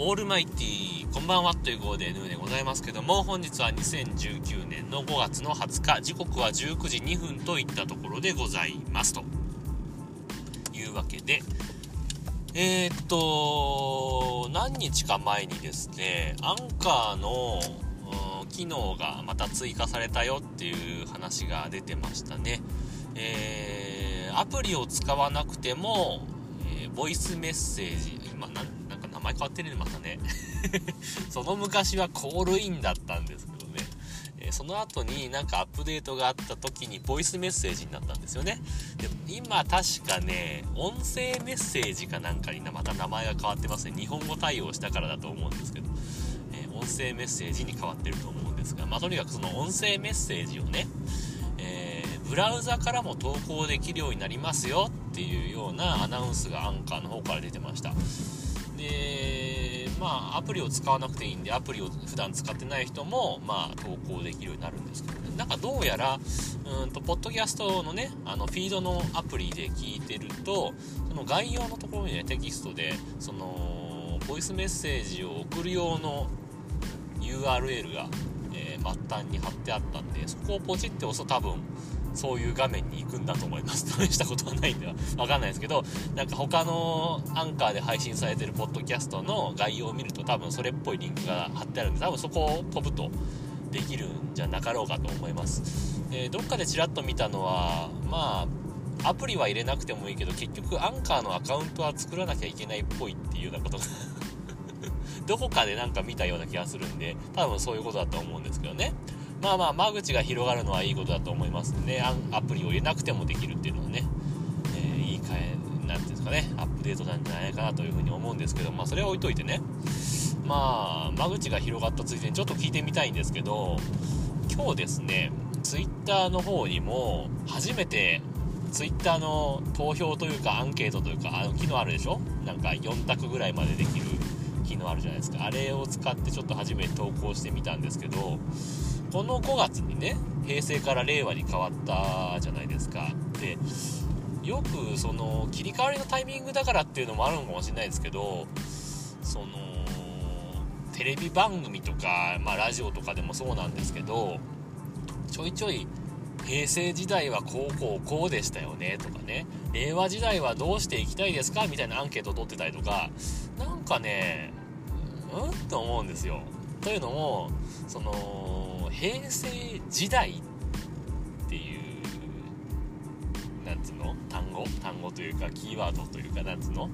オールマイティこんばんはという号で N でございますけども本日は2019年の5月の20日時刻は19時2分といったところでございますと。いうわけでえー、っと何日か前にですねアンカーの機能がまた追加されたよっていう話が出てましたね。えー、アプリを使わなくても、えー、ボイスメッセージ今何前変わってるね、またね。その昔はコールインだったんですけどね。えー、その後になんかアップデートがあった時にボイスメッセージになったんですよね。で、今確かね、音声メッセージかなんかにまた名前が変わってますね。日本語対応したからだと思うんですけど、えー、音声メッセージに変わってると思うんですが、まあ、とにかくその音声メッセージをね、えー、ブラウザからも投稿できるようになりますよっていうようなアナウンスがアンカーの方から出てました。でまあアプリを使わなくていいんでアプリを普段使ってない人もまあ投稿できるようになるんですけどね。なんかどうやらうんとポッドキャストのねあのフィードのアプリで聞いてるとその概要のところにねテキストでそのボイスメッセージを送る用の URL が、えー、末端に貼ってあったんでそこをポチって押すと多分そういう画面に行くんだと思います。試したことはないんでは わかんないですけど、なんか他のアンカーで配信されてるポッドキャストの概要を見ると多分それっぽいリンクが貼ってあるんで、多分そこを飛ぶとできるんじゃなかろうかと思います。えー、どっかでちらっと見たのは、まあ、アプリは入れなくてもいいけど、結局アンカーのアカウントは作らなきゃいけないっぽいっていうようなことが どこかでなんか見たような気がするんで、多分そういうことだと思うんですけどね。まあまあ間口が広がるのはいいことだと思いますんで、アプリを入れなくてもできるっていうのはね、えー、いいかえ、なんていうんですかね、アップデートなんじゃないかなというふうに思うんですけど、まあそれは置いといてね、まあ間口が広がったついでにちょっと聞いてみたいんですけど、今日ですね、Twitter の方にも初めて Twitter の投票というかアンケートというか、あの機能あるでしょ？なんか4択ぐらいまでできる機能あるじゃないですか。あれを使ってちょっと初めて投稿してみたんですけど、この5月にね平成から令和に変わったじゃないですか。でよくその切り替わりのタイミングだからっていうのもあるのかもしれないですけどそのテレビ番組とか、まあ、ラジオとかでもそうなんですけどちょいちょい平成時代はこうこうこうでしたよねとかね。令和時代はどうしていきたいですかみたいなアンケートを取ってたりとかなんかねうん？と思うんですよ。というのもその平成時代っていうなんつうの？単語？単語というかキーワードというかなんつうの？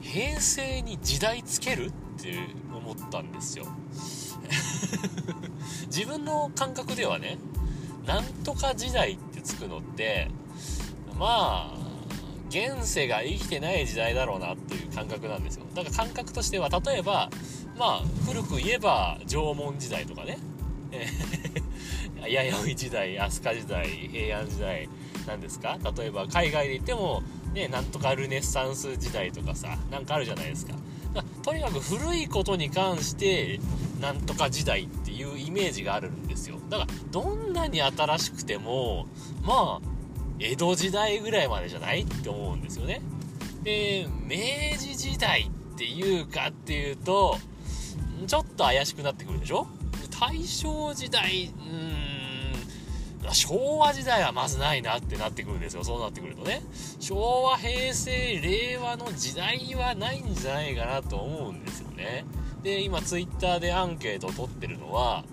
平成に時代つけるって思ったんですよ。自分の感覚ではねなんとか時代ってつくのってまあ現世が生きてない時代だろうなっていう感覚なんですよ。だから感覚としては例えばまあ古く言えば縄文時代とかね。弥生時代飛鳥時代平安時代なんですか？例えば海外で言ってもねなんとかルネッサンス時代とかさなんかあるじゃないですか。とにかく古いことに関してなんとか時代っていうイメージがあるんですよ。だからどんなに新しくてもまあ江戸時代ぐらいまでじゃないって思うんですよね。で明治時代っていうかっていうとちょっと怪しくなってくるでしょ？大正時代、うーん、昭和時代はまずないなってなってくるんですよ。そうなってくるとね。昭和、平成、令和の時代はないんじゃないかなと思うんですよね。で、今ツイッターでアンケートを取ってるのは、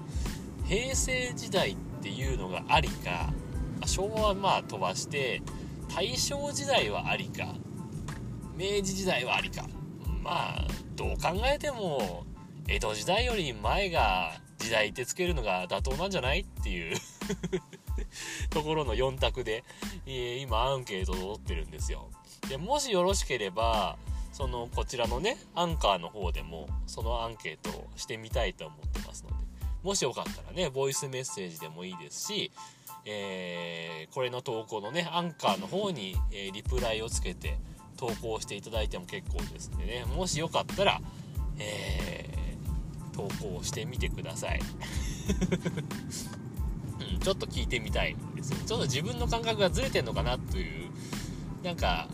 平成時代っていうのがありか、昭和はまあ飛ばして、大正時代はありか、明治時代はありか。まあ、どう考えても、江戸時代より前が時代ってつけるのが妥当なんじゃないっていう ところの4択で、え、今アンケートを取ってるんですよ。で、もしよろしければ、その、こちらのね、アンカーの方でも、そのアンケートをしてみたいと思ってますので、もしよかったらね、ボイスメッセージでもいいですし、えー、これの投稿のね、アンカーの方に、えー、リプライをつけて投稿していただいても結構ですんでね、もしよかったら、えー投稿してみてください、うん、ちょっと聞いてみたいんですよ。ちょっと自分の感覚がずれてんのかなというなんか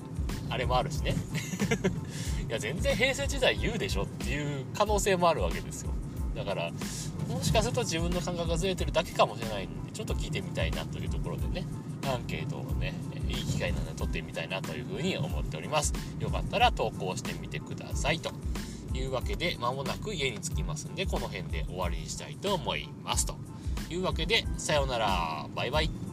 あれもあるしね。いや全然平成時代言うでしょっていう可能性もあるわけですよ。だからもしかすると自分の感覚がずれてるだけかもしれないんでちょっと聞いてみたいなというところでねアンケートをねいい機会なので撮ってみたいなというふうに思っております。よかったら投稿してみてくださいと。いうわけで間もなく家に着きますんでこの辺で終わりにしたいと思います。というわけでさようなら。バイバイ。